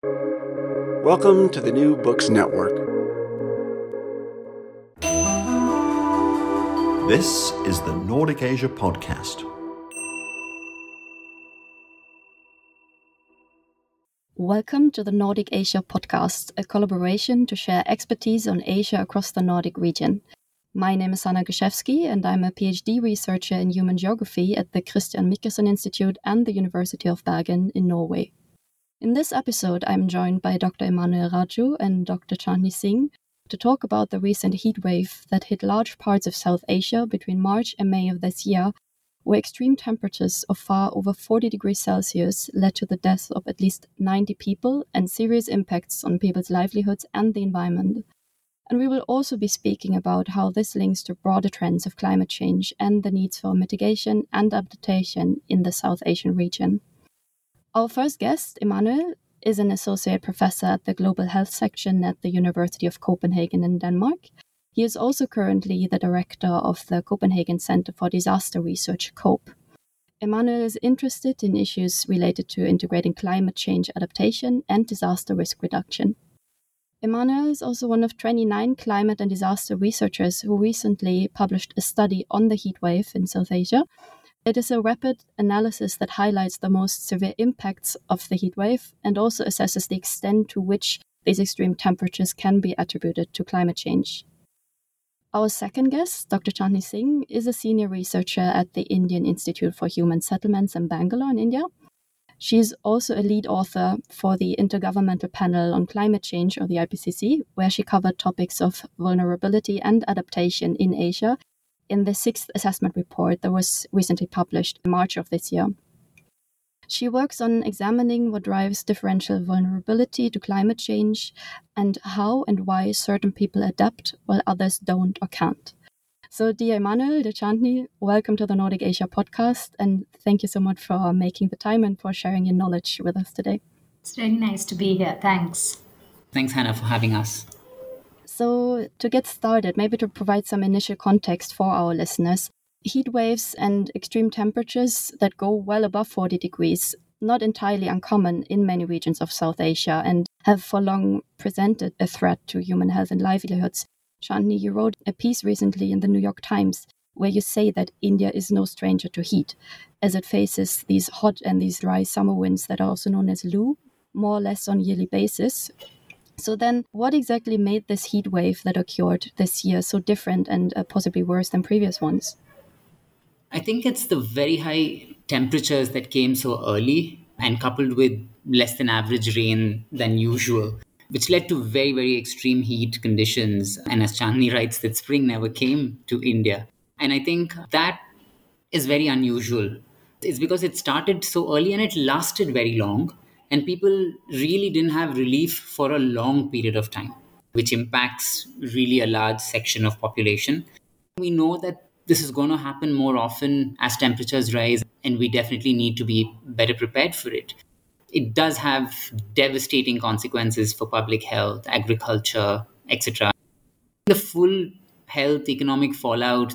Welcome to the New Books Network. This is the Nordic Asia Podcast. Welcome to the Nordic Asia Podcast, a collaboration to share expertise on Asia across the Nordic region. My name is Anna Geschewski, and I'm a PhD researcher in human geography at the Christian Michelsen Institute and the University of Bergen in Norway. In this episode, I'm joined by Dr. Emmanuel Raju and Dr. Chandni Singh to talk about the recent heat wave that hit large parts of South Asia between March and May of this year where extreme temperatures of far over 40 degrees Celsius led to the death of at least 90 people and serious impacts on people's livelihoods and the environment. And we will also be speaking about how this links to broader trends of climate change and the needs for mitigation and adaptation in the South Asian region. Our first guest, Emmanuel, is an associate professor at the Global Health section at the University of Copenhagen in Denmark he is also currently the director of the Copenhagen Center for Disaster Research, COPE. Emmanuel is interested in issues related to integrating climate change adaptation and disaster risk reduction. Emmanuel is also one of 29 climate and disaster researchers who recently published a study on the heat wave in South Asia. It is a rapid analysis that highlights the most severe impacts of the heat wave and also assesses the extent to which these extreme temperatures can be attributed to climate change. Our second guest, Dr. Chandni Singh, is a senior researcher at the Indian Institute for Human Settlements in Bangalore, in India. She is also a lead author for the Intergovernmental Panel on Climate Change, or the IPCC, where she covered topics of vulnerability and adaptation in Asia in the sixth assessment report that was recently published in March of this year. She works on examining what drives differential vulnerability to climate change and how and why certain people adapt while others don't or can't. So, dear Emmanuel de Chandni, welcome to the Nordic Asia podcast, and thank you so much for making the time and for sharing your knowledge with us today. It's very nice to be here. Thanks. Thanks, Hannah, for having us. So, to get started, maybe to provide some initial context for our listeners, heat waves and extreme temperatures that go well above 40 degrees not entirely uncommon in many regions of South Asia and have for long presented a threat to human health and livelihoods. Chandni, you wrote a piece recently in the New York Times where you say that India is no stranger to heat, as it faces these hot and these dry summer winds that are also known as Lu, more or less on a yearly basis. So then, what exactly made this heat wave that occurred this year so different and uh, possibly worse than previous ones? I think it's the very high temperatures that came so early and coupled with less than average rain than usual, which led to very, very extreme heat conditions. And as Chandni writes, that spring never came to India. And I think that is very unusual. It's because it started so early and it lasted very long. And people really didn't have relief for a long period of time, which impacts really a large section of population. We know that this is going to happen more often as temperatures rise, and we definitely need to be better prepared for it. It does have devastating consequences for public health, agriculture, etc. The full health, economic fallout,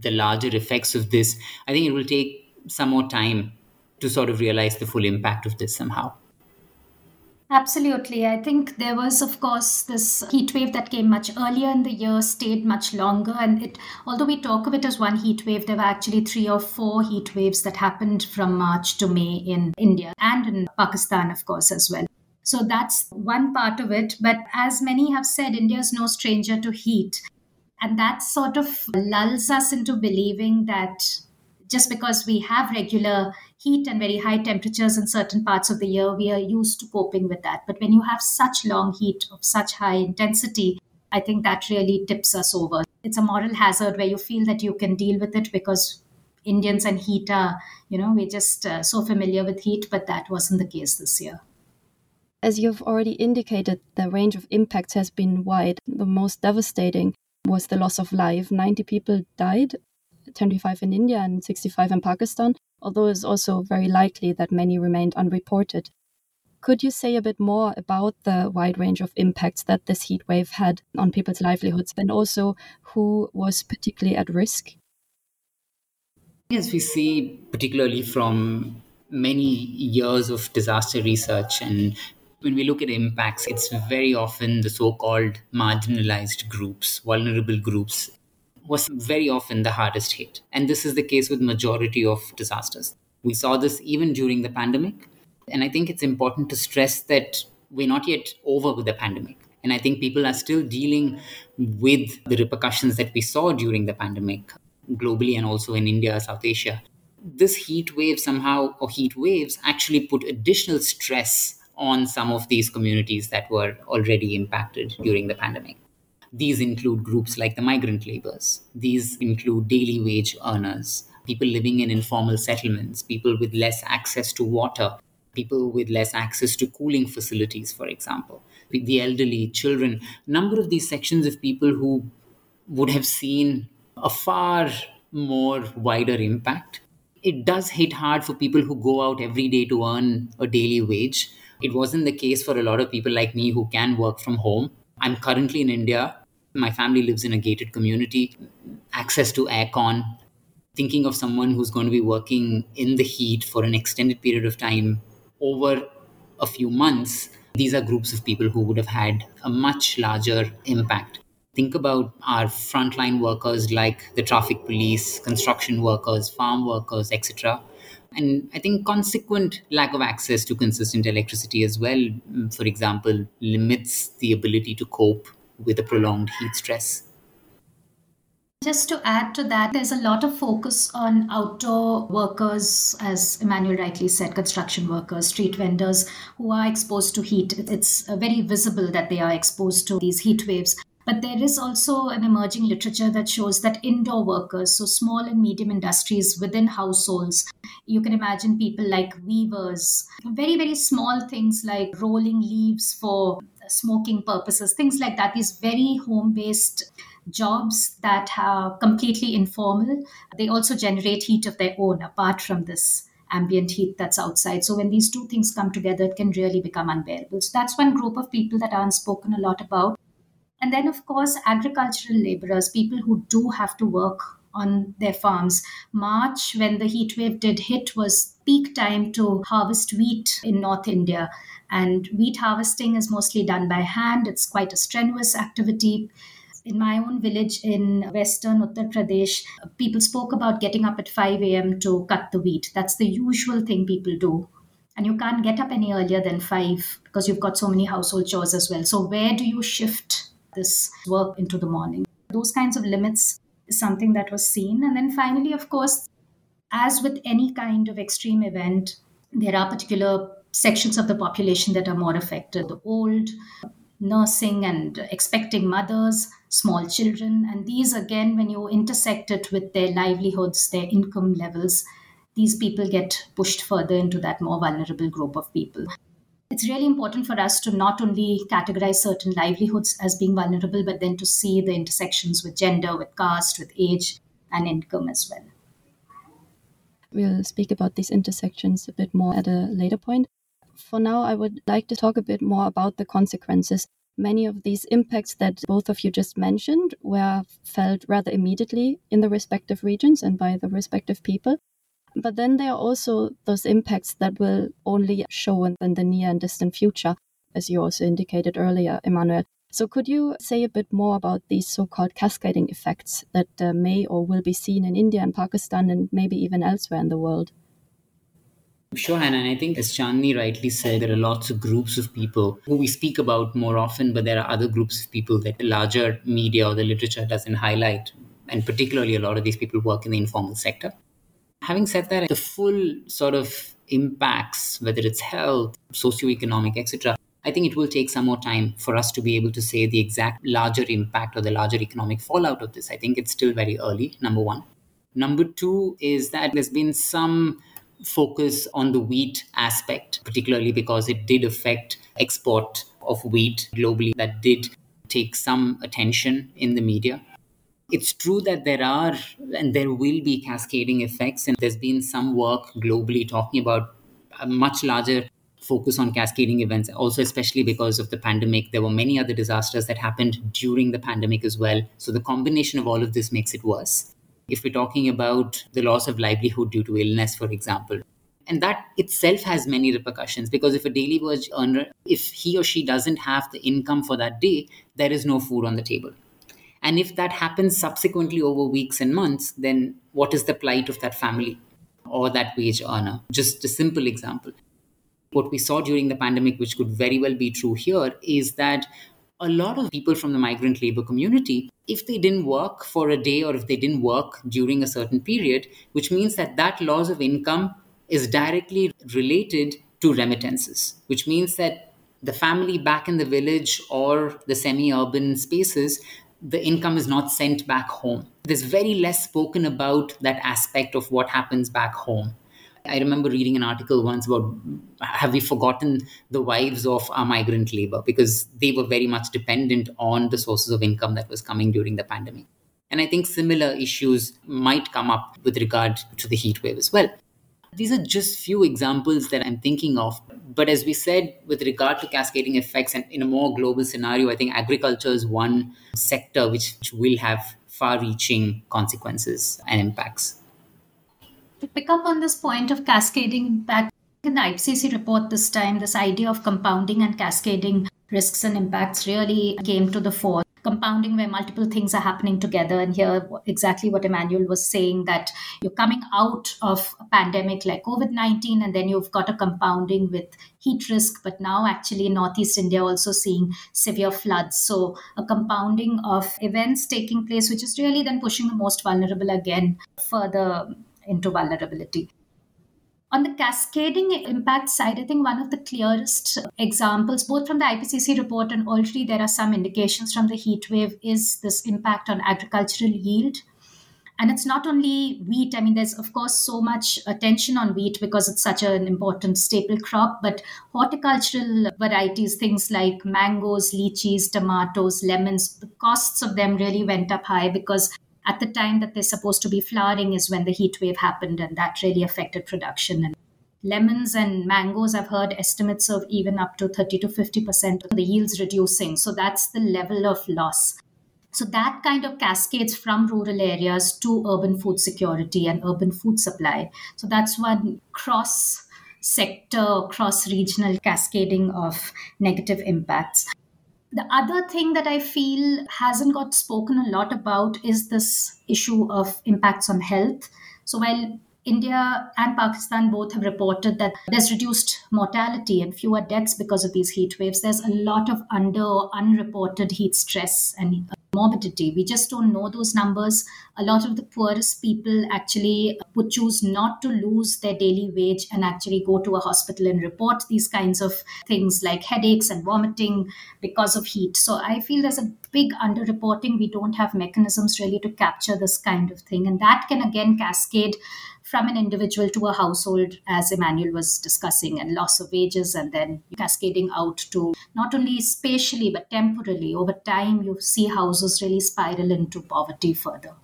the larger effects of this, I think it will take some more time to sort of realize the full impact of this somehow. Absolutely. I think there was, of course, this heat wave that came much earlier in the year, stayed much longer. And it, although we talk of it as one heat wave, there were actually three or four heat waves that happened from March to May in India and in Pakistan, of course, as well. So that's one part of it. But as many have said, India is no stranger to heat. And that sort of lulls us into believing that just because we have regular heat and very high temperatures in certain parts of the year, we are used to coping with that. But when you have such long heat of such high intensity, I think that really tips us over. It's a moral hazard where you feel that you can deal with it because Indians and heat are, you know, we're just uh, so familiar with heat, but that wasn't the case this year. As you've already indicated, the range of impacts has been wide. The most devastating was the loss of life. 90 people died, 25 in India and 65 in Pakistan although it's also very likely that many remained unreported. Could you say a bit more about the wide range of impacts that this heat wave had on people's livelihoods and also who was particularly at risk? Yes, we see, particularly from many years of disaster research and when we look at impacts, it's very often the so called marginalized groups, vulnerable groups, was very often the hardest hit. And this is the case with majority of disasters. We saw this even during the pandemic. And I think it's important to stress that we're not yet over with the pandemic. And I think people are still dealing with the repercussions that we saw during the pandemic globally and also in India, South Asia. This heat wave somehow, or heat waves, actually put additional stress on some of these communities that were already impacted during the pandemic. These include groups like the migrant laborers. These include daily wage earners, people living in informal settlements, people with less access to water, people with less access to cooling facilities, for example, the elderly, children, number of these sections of people who would have seen a far more wider impact. It does hit hard for people who go out every day to earn a daily wage it wasn't the case for a lot of people like me who can work from home. I'm currently in India. My family lives in a gated community, access to aircon. Thinking of someone who's going to be working in the heat for an extended period of time over a few months, these are groups of people who would have had a much larger impact. Think about our frontline workers like the traffic police, construction workers, farm workers, etc and I think consequent lack of access to consistent electricity as well, mm, for example, limits the ability to cope with a prolonged heat stress. Just to add to that, there's a lot of focus on outdoor workers, as Emmanuel rightly said, construction workers, street vendors who are exposed to heat. It's uh, very visible that they are exposed to these heat waves. But there is also an emerging literature that shows that indoor workers, so small and medium industries within households, you can imagine people like weavers, very, very small things like rolling leaves for smoking purposes, things like that, these very home based jobs that are completely informal. They also generate heat of their own apart from this ambient heat that's outside. So when these two things come together, it can really become unbearable. So that's one group of people that aren't spoken a lot about. And then, of course, agricultural laborers, people who do have to work on their farms. March, when the heat wave did hit, was peak time to harvest wheat in North India. And wheat harvesting is mostly done by hand, it's quite a strenuous activity. In my own village in western Uttar Pradesh, people spoke about getting up at 5 a.m. to cut the wheat. That's the usual thing people do. And you can't get up any earlier than 5 because you've got so many household chores as well. So, where do you shift this work into the morning. Those kinds of limits is something that was seen. And then finally, of course, as with any kind of extreme event, there are particular sections of the population that are more affected the old, nursing and expecting mothers, small children. And these, again, when you intersect it with their livelihoods, their income levels, these people get pushed further into that more vulnerable group of people it's really important for us to not only categorize certain livelihoods as being vulnerable, but then to see the intersections with gender, with caste, with age, and income as well. We'll speak about these intersections a bit more at a later point. For now, I would like to talk a bit more about the consequences. Many of these impacts that both of you just mentioned were felt rather immediately in the respective regions and by the respective people. But then there are also those impacts that will only show in, the near and distant future, as you also indicated earlier, Emmanuel. So, could you say a bit more about these so called cascading effects that uh, may or will be seen in India and Pakistan and maybe even elsewhere in the world? Sure, Hannah. And I think, as Chandni rightly said, there are lots of groups of people who we speak about more often, but there are other groups of people that the larger media or the literature doesn't highlight. And particularly, a lot of these people work in the informal sector. Having said that, the full sort of impacts, whether it's health, socioeconomic, etc., I think it will take some more time for us to be able to say the exact larger impact or the larger economic fallout of this. I think it's still very early, number one. Number two is that there's been some focus on the wheat aspect, particularly because it did affect export of wheat globally. That did take some attention in the media. It's true that there are and there will be cascading effects, and there's been some work globally talking about a much larger focus on cascading events, also, especially because of the pandemic. There were many other disasters that happened during the pandemic as well. So, the combination of all of this makes it worse. If we're talking about the loss of livelihood due to illness, for example, And that itself has many repercussions because if a daily wage earner, if he or she doesn't have the income for that day, there is no food on the table. And if that happens subsequently over weeks and months, then what is the plight of that family or that wage earner? Just a simple example. What we saw during the pandemic, which could very well be true here, is that a lot of people from the migrant labor community, if they didn't work for a day or if they didn't work during a certain period, which means that that loss of income is directly related to remittances, which means that the family back in the village or the semi urban spaces the income is not sent back home. There's very less spoken about that aspect of what happens back home. I remember reading an article once about have we forgotten the wives of our migrant labor because they were very much dependent on the sources of income that was coming during the pandemic. And I think similar issues might come up with regard to the heat wave as well. These are just few examples that I'm thinking of. But as we said, with regard to cascading effects and in a more global scenario, I think agriculture is one sector which, which will have far reaching consequences and impacts. To pick up on this point of cascading impact, in the IPCC report this time, this idea of compounding and cascading risks and impacts really came to the fore. Compounding where multiple things are happening together. And here exactly what emmanuel was saying that you're coming out of a pandemic like covid-19 and then you've got a compounding with heat risk. But now actually northeast india also seeing severe floods. So a compounding of events taking place which is really then pushing the most vulnerable again further into vulnerability on the cascading impact side, I think one of the clearest examples, both from the IPCC report and already there are some indications from the heat wave, is this impact on agricultural yield. And it's not only wheat. I mean, there's of course so much attention on wheat because it's such an important staple crop, but horticultural varieties, things like mangoes, lychees, tomatoes, lemons, the costs of them really went up high because at the time that they're supposed to be flowering is when the heat wave happened and that really affected production. And lemons and mangoes i've heard estimates of even up to 30 to 50% of the yields reducing. So that's the level of loss. So that kind of cascades from rural areas to urban food security and urban food supply. So that's one cross sector cross regional cascading of negative impacts the other thing that I feel hasn't got spoken a lot about is this issue of impacts on health. So while India and Pakistan both have reported that there's reduced mortality and fewer deaths because of these heat waves. There's a lot of under or unreported heat stress and morbidity. We just don't know those numbers. A lot of the poorest people actually would choose not to lose their daily wage and actually go to a hospital and report these kinds of things like headaches and vomiting because of heat. So I feel there's a big underreporting. We don't have mechanisms really to capture this kind of thing. And that can again cascade from an individual to a household, as Emmanuel was discussing, and loss of wages, and then cascading out to not only spatially but temporally. Over time, you see houses really spiral into poverty further.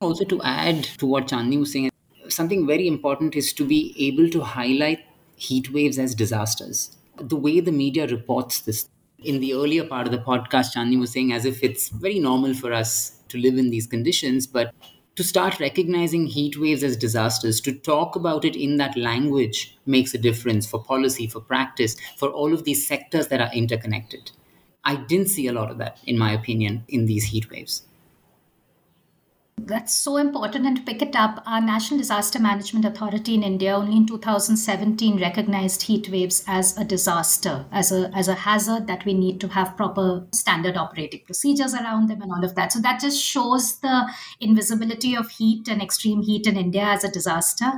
Also, to add to what Chandni was saying, something very important is to be able to highlight heat waves as disasters. The way the media reports this. In the earlier part of the podcast, Chandni was saying as if it's very normal for us to live in these conditions, but to start recognizing heat waves as disasters, to talk about it in that language makes a difference for policy, for practice, for all of these sectors that are interconnected. I didn't see a lot of that, in my opinion, in these heat waves. That's so important. And to pick it up, our National Disaster Management Authority in India only in 2017 recognized heat waves as a disaster, as a, as a hazard that we need to have proper standard operating procedures around them and all of that. So that just shows the invisibility of heat and extreme heat in India as a disaster.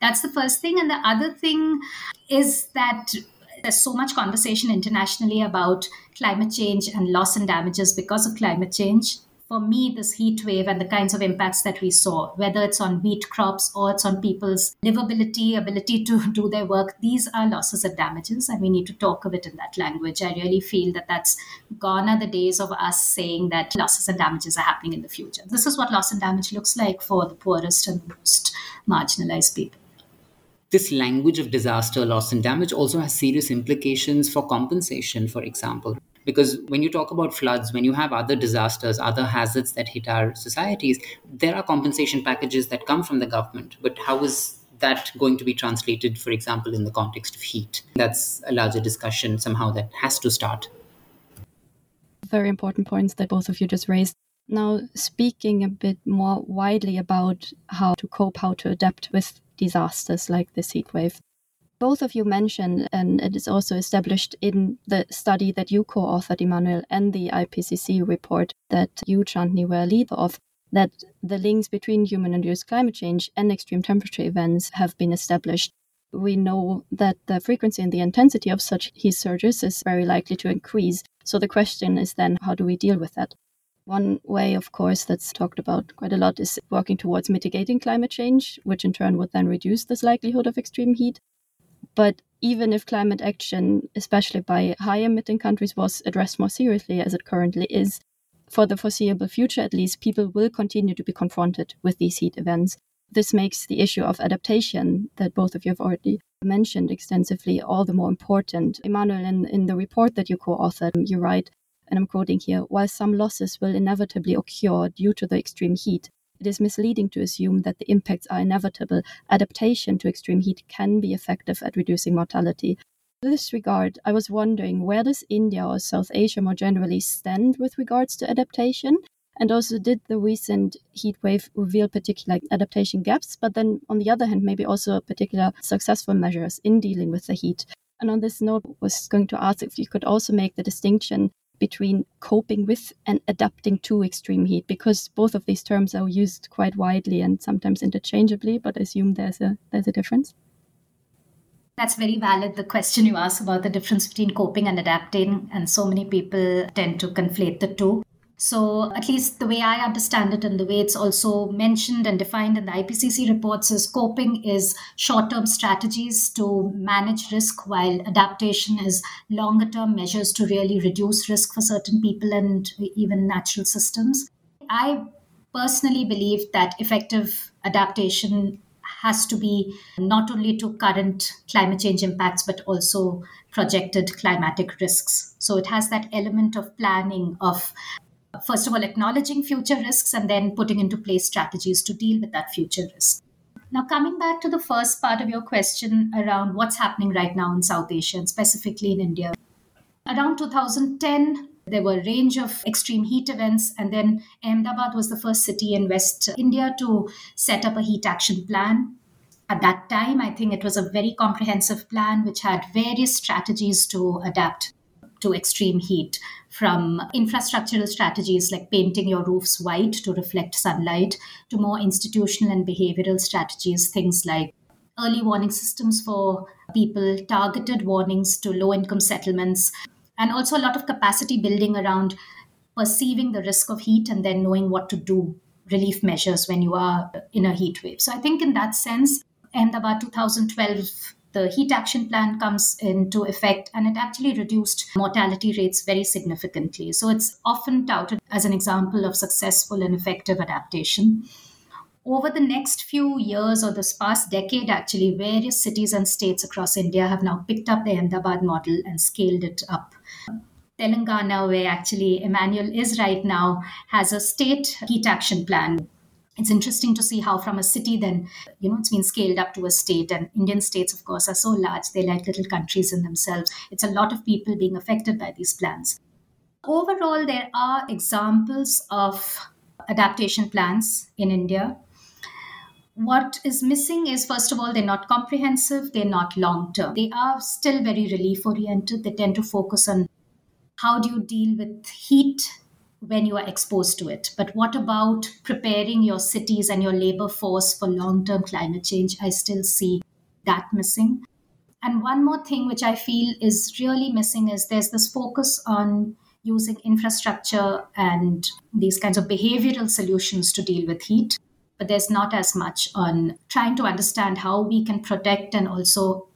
That's the first thing. And the other thing is that there's so much conversation internationally about climate change and loss and damages because of climate change for me, this heat wave and the kinds of impacts that we saw, whether it's on wheat crops or it's on people's livability, ability to do their work, these are losses and damages, and we need to talk of it in that language. I really feel that that's gone are the days of us saying that losses and damages are happening in the future. This is what loss and damage looks like for the poorest and most marginalized people this language of disaster, loss, and damage also has serious implications for compensation, for example. Because when you talk about floods, when you have other disasters, other hazards that hit our societies, there are compensation packages that come from the government. But how is that going to be translated, for example, in the context of heat? That's a larger discussion somehow that has to start. Very important points that both of you just raised. Now, speaking a bit more widely about how to cope, how to adapt with disasters like this heat wave. Both of you mentioned, and it is also established in the study that you co authored, Emmanuel, and the IPCC report that you, Chandni, were lead of, that the links between human induced climate change and extreme temperature events have been established. We know that the frequency and the intensity of such heat surges is very likely to increase. So the question is then, how do we deal with that? One way, of course, that's talked about quite a lot is working towards mitigating climate change, which in turn would then reduce this likelihood of extreme heat. But even if climate action, especially by high emitting countries, was addressed more seriously as it currently is, for the foreseeable future at least, people will continue to be confronted with these heat events. This makes the issue of adaptation that both of you have already mentioned extensively all the more important. Emmanuel, in, in the report that you co authored, you write, and I'm quoting here, while some losses will inevitably occur due to the extreme heat, it is misleading to assume that the impacts are inevitable. Adaptation to extreme heat can be effective at reducing mortality. In this regard, I was wondering where does India or South Asia more generally stand with regards to adaptation? And also, did the recent heat wave reveal particular adaptation gaps? But then, on the other hand, maybe also particular successful measures in dealing with the heat. And on this note, I was going to ask if you could also make the distinction between coping with and adapting to extreme heat, because both of these terms are used quite widely and sometimes interchangeably. But I assume there's a there's a difference. That's very valid. The question you asked about the difference between coping and adapting, and so many people tend to conflate the two. So, at least the way I understand it, and the way it's also mentioned and defined in the IPCC reports, is coping is short term strategies to manage risk, while adaptation is longer term measures to really reduce risk for certain people and even natural systems. I personally believe that effective adaptation has to be not only to current climate change impacts, but also projected climatic risks. So it has that element of planning, of first of all, acknowledging future risks and then putting into place strategies to deal with that future risk. Now, coming back to the first part of your question around what's happening right now in South Asia and specifically in India. Around 2010, there were a range of extreme heat events, and then Ahmedabad was the first city in West India to set up a heat action plan. At that time, I think it was a very comprehensive plan which had various strategies to adapt to extreme heat from infrastructural strategies like painting your roofs white to reflect sunlight to more institutional and behavioral strategies, things like early warning systems for people, targeted warnings to low income settlements, and also a lot of capacity building around perceiving the risk of heat and then knowing what to do relief measures when you are in a heat wave. So i think in that sense ahmedabad 2012 the heat action plan comes into effect and it actually reduced mortality rates very significantly so it's often touted as an example of successful and effective adaptation over the next few years or this past decade, actually, various cities and states across India have now picked up the Ahmedabad model and scaled it up. Telangana, where actually Emmanuel is right now, has a state heat action plan. It's interesting to see how from a city then, you know, it's been scaled up to a state. And Indian states, of course, are so large, they're like little countries in themselves. It's a lot of people being affected by these plans. Overall, there are examples of adaptation plans in India what is missing is first of all they're not comprehensive they're not long term they are still very relief oriented they tend to focus on how do you deal with heat when you are exposed to it. But what about preparing your cities and your labor force for long term climate change? I still see that missing. And one more thing which i feel is really missing is there's this focus on using infrastructure and these kinds of behavioral solutions to deal with heat. But there's not as much on trying to understand how we can protect and also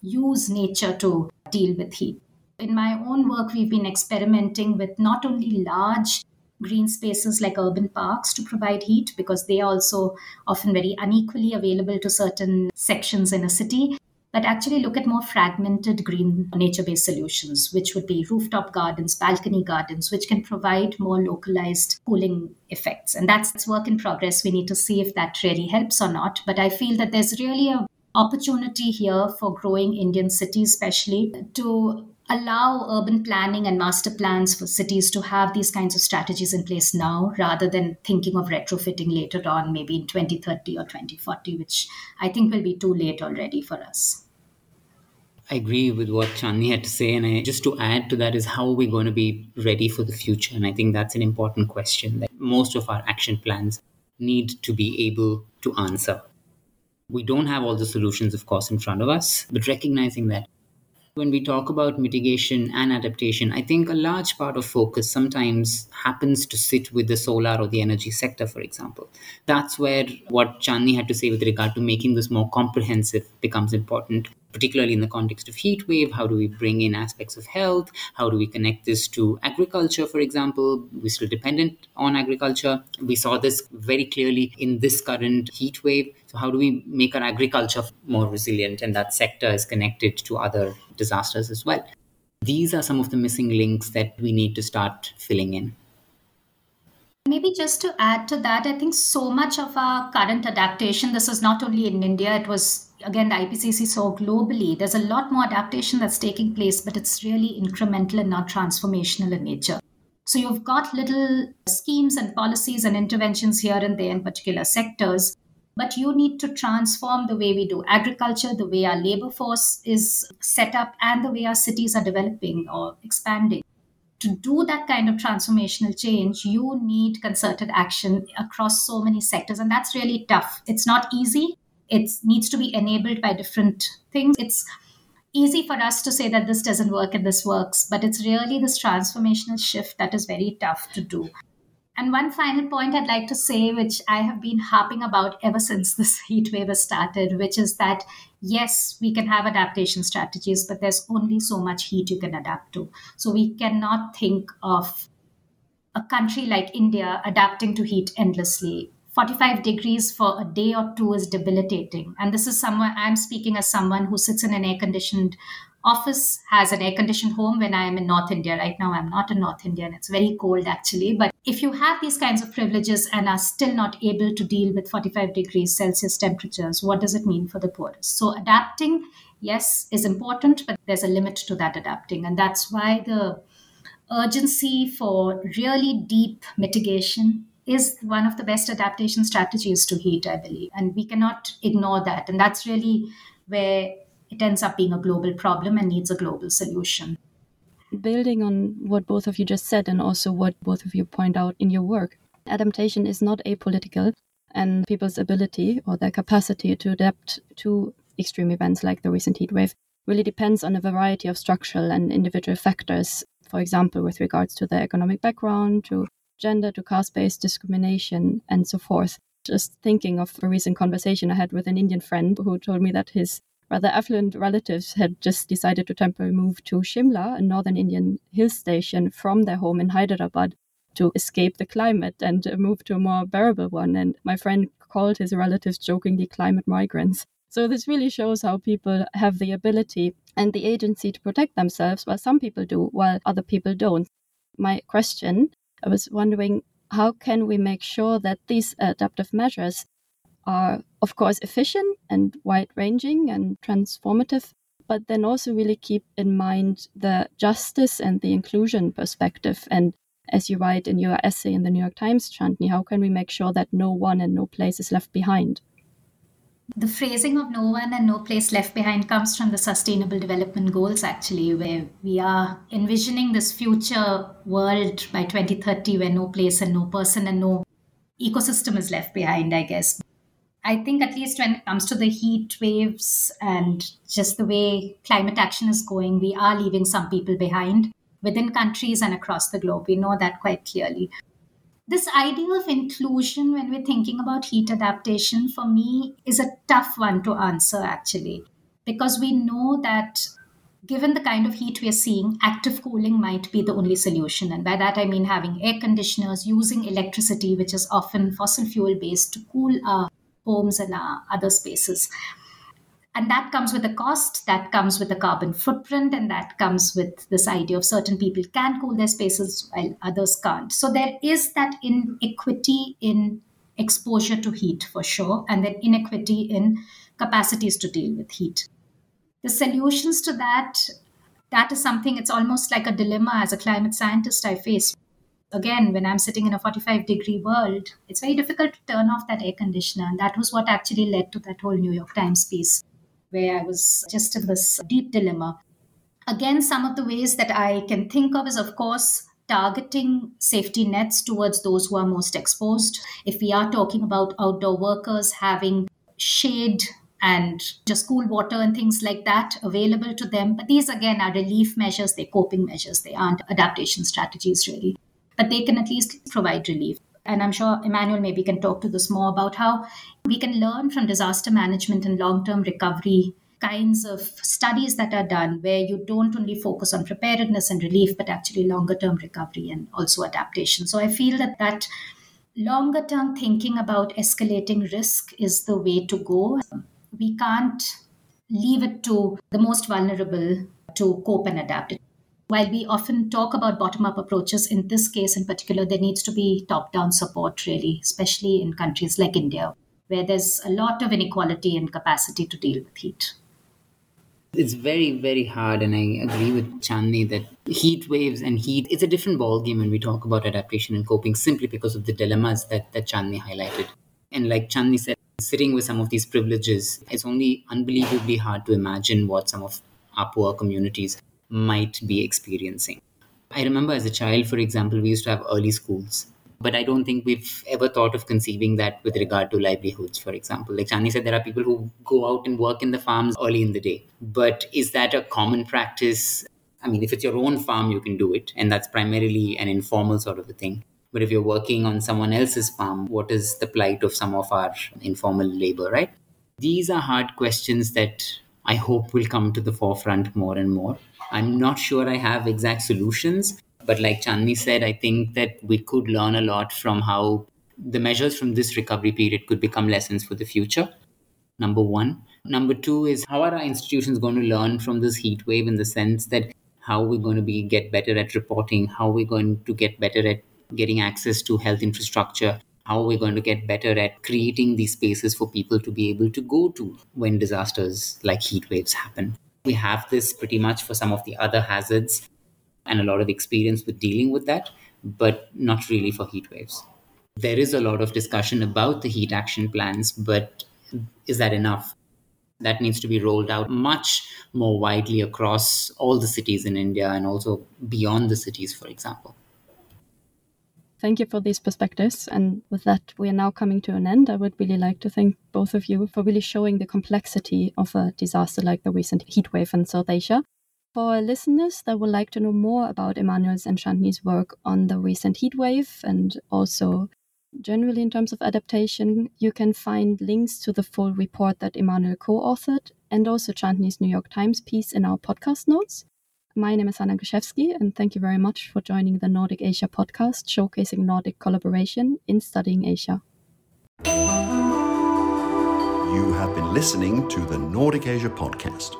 use nature to deal with heat. In my own work, we've been experimenting with not only large green spaces like urban parks to provide heat because they are also often very unequally available to certain sections in a city, but actually look at more fragmented green nature based solutions, which would be rooftop gardens, balcony gardens, which can provide more localized cooling effects. And that's work in progress. We need to see if that really helps or not. But I feel that there's really a opportunity here for growing Indian cities, especially to allow urban planning and master plans for cities to have these kinds of strategies in place now rather than thinking of retrofitting later on, maybe in 2030 or 2040, which I think will be too late already for us. I agree with what Chandni had to say. And I, just to add to that is how are we going to be ready for the future? And I think that's an important question that most of our action plans need to be able to answer. We don't have all the solutions, of course, in front of us, but recognizing that when we talk about mitigation and adaptation, I think a large part of focus sometimes happens to sit with the solar or the energy sector, for example. That's where what Chandni had to say with regard to making this more comprehensive becomes important particularly in the context of heat wave. How do we bring in aspects of health? How do we connect this to agriculture for example? We're still dependent on agriculture. We saw this very clearly in this current heat wave so how do we make our agriculture more resilient and that sector is connected to other disasters as well? These are some of the missing links that we need to start filling in. Maybe just to add to that, I think so much of our current adaptation, this is not only in India, it was again the IPCC saw globally, there's a lot more adaptation that's taking place, but it's really incremental and not transformational in nature. So you've got little schemes and policies and interventions here and there in particular sectors, but you need to transform the way we do agriculture, the way our labor force is set up, and the way our cities are developing or expanding. To do that kind of transformational change, you need concerted action across so many sectors, and that's really tough. It's not easy, it needs to be enabled by different things. It's easy for us to say that this doesn't work and this works, but it's really this transformational shift that is very tough to do. And one final point I'd like to say, which I have been harping about ever since this heat wave has started, which is that yes, we can have adaptation strategies, but there's only so much heat you can adapt to. So we cannot think of a country like India adapting to heat endlessly 45 degrees for a day or two is debilitating. And this is someone I'm speaking as someone who sits in an air conditioned office, has an air conditioned home when I am in North India. Right now, I'm not in North India and it's very cold actually. But if you have these kinds of privileges and are still not able to deal with 45 degrees Celsius temperatures, what does it mean for the poorest? So, adapting, yes, is important, but there's a limit to that adapting. And that's why the urgency for really deep mitigation is one of the best adaptation strategies to heat, I believe. And we cannot ignore that. And that's really where it ends up being a global problem and needs a global solution. Building on what both of you just said, and also what both of you point out in your work, adaptation is not apolitical, and people's ability or their capacity to adapt to extreme events like the recent heat wave really depends on a variety of structural and individual factors. For example, with regards to their economic background, to gender to caste based discrimination, and so forth. Just thinking of a recent conversation I had with an Indian friend who told me that his rather affluent relatives had just decided to temporarily move to Shimla, a northern Indian hill station, from their home in Hyderabad to escape the climate and move to a more bearable one. And my friend called his relatives jokingly climate migrants. So this really shows how people have the ability and the agency to protect themselves, while some people do, while other people don't. My question I was wondering how can we make sure that these adaptive measures are, of course, efficient and wide ranging and transformative, but then also really keep in mind the justice and the inclusion perspective. And as you write in your essay in the New York Times, Chandni, how can we make sure that no one and no place is left behind? the phrasing of no one and no place left behind comes from the sustainable development goals actually where we are envisioning this future world by 2030 where no place and no person and no ecosystem is left behind i guess i think at least when it comes to the heat waves and just the way climate action is going we are leaving some people behind within countries and across the globe. We know that quite clearly. This idea of inclusion when we're thinking about heat adaptation for me is a tough one to answer actually because we know that given the kind of heat we're seeing active cooling might be the only solution. And by that i mean having air conditioners using electricity which is often fossil fuel based to cool our homes and our other spaces And that comes with a cost, that comes with a carbon footprint, and that comes with this idea of certain people can cool their spaces while others can't. So there is that inequity in exposure to heat for sure, and then inequity in capacities to deal with heat. The solutions to that, that is something, it's almost like a dilemma as a climate scientist I face. Again, when I'm sitting in a 45 degree world, it's very difficult to turn off that air conditioner. And that was what actually led to that whole New York Times piece where I was just in this deep dilemma. Again, some of the ways that I can think of is, of course, targeting safety nets towards those who are most exposed. If we are talking about outdoor workers having shade and just cool water and things like that available to them. But these, again, are relief measures, they're coping measures, they aren't adaptation strategies, really. But they can at least provide relief and I'm sure Emmanuel maybe can talk to this more about how we can learn from disaster management and long term recovery kinds of studies that are done where you don't only focus on preparedness and relief, but actually longer term recovery and also adaptation. So I feel that that longer term thinking about escalating risk is the way to go. We can't leave it to the most vulnerable to cope and adapt. While we often talk about bottom up approaches, in this case in particular, there needs to be top down support, really, especially in countries like India, where there's a lot of inequality and capacity to deal with heat. It's very, very hard, and I agree with Chandni that heat waves and heat, it's a different ballgame when we talk about adaptation and coping simply because of the dilemmas that, that Chandni highlighted. And like Chandni said, sitting with some of these privileges, it's only unbelievably hard to imagine what some of our poor communities might be experiencing. I remember as a child, for example, we used to have early schools, but I don't think we've ever thought of conceiving that with regard to livelihoods, for example. Like Chandni said, there are people who go out and work in the farms early in the day. But is that a common practice? I mean, if it's your own farm, you can do it, and that's primarily an informal sort of a thing. But if you're working on someone else's farm, what is the plight of some of our informal labor, right? These are hard questions that I hope will come to the forefront more and more. I'm not sure I have exact solutions, but like Chandni said, I think that we could learn a lot from how the measures from this recovery period could become lessons for the future. Number one. Number two is how are our institutions going to learn from this heat wave in the sense that how we're going to be get better at reporting, how we're going to get better at getting access to health infrastructure, how we're going to get better at creating these spaces for people to be able to go to when disasters like heat waves happen. We have this pretty much for some of the other hazards and a lot of experience with dealing with that, but not really for heat waves. There is a lot of discussion about the heat action plans, but is that enough? That needs to be rolled out much more widely across all the cities in India and also beyond the cities, for example. Thank you for these perspectives. And with that, we are now coming to an end. I would really like to thank both of you for really showing the complexity of a disaster like the recent heat wave in South Asia. For listeners that would like to know more about Emmanuel's and Chandni's work on the recent heat wave and also generally in terms of adaptation, you can find links to the full report that Emmanuel co authored and also Chandni's New York Times piece in our podcast notes. My name is Anna Geschewski, and thank you very much for joining the Nordic Asia podcast, showcasing Nordic collaboration in studying Asia. You have been listening to the Nordic Asia podcast.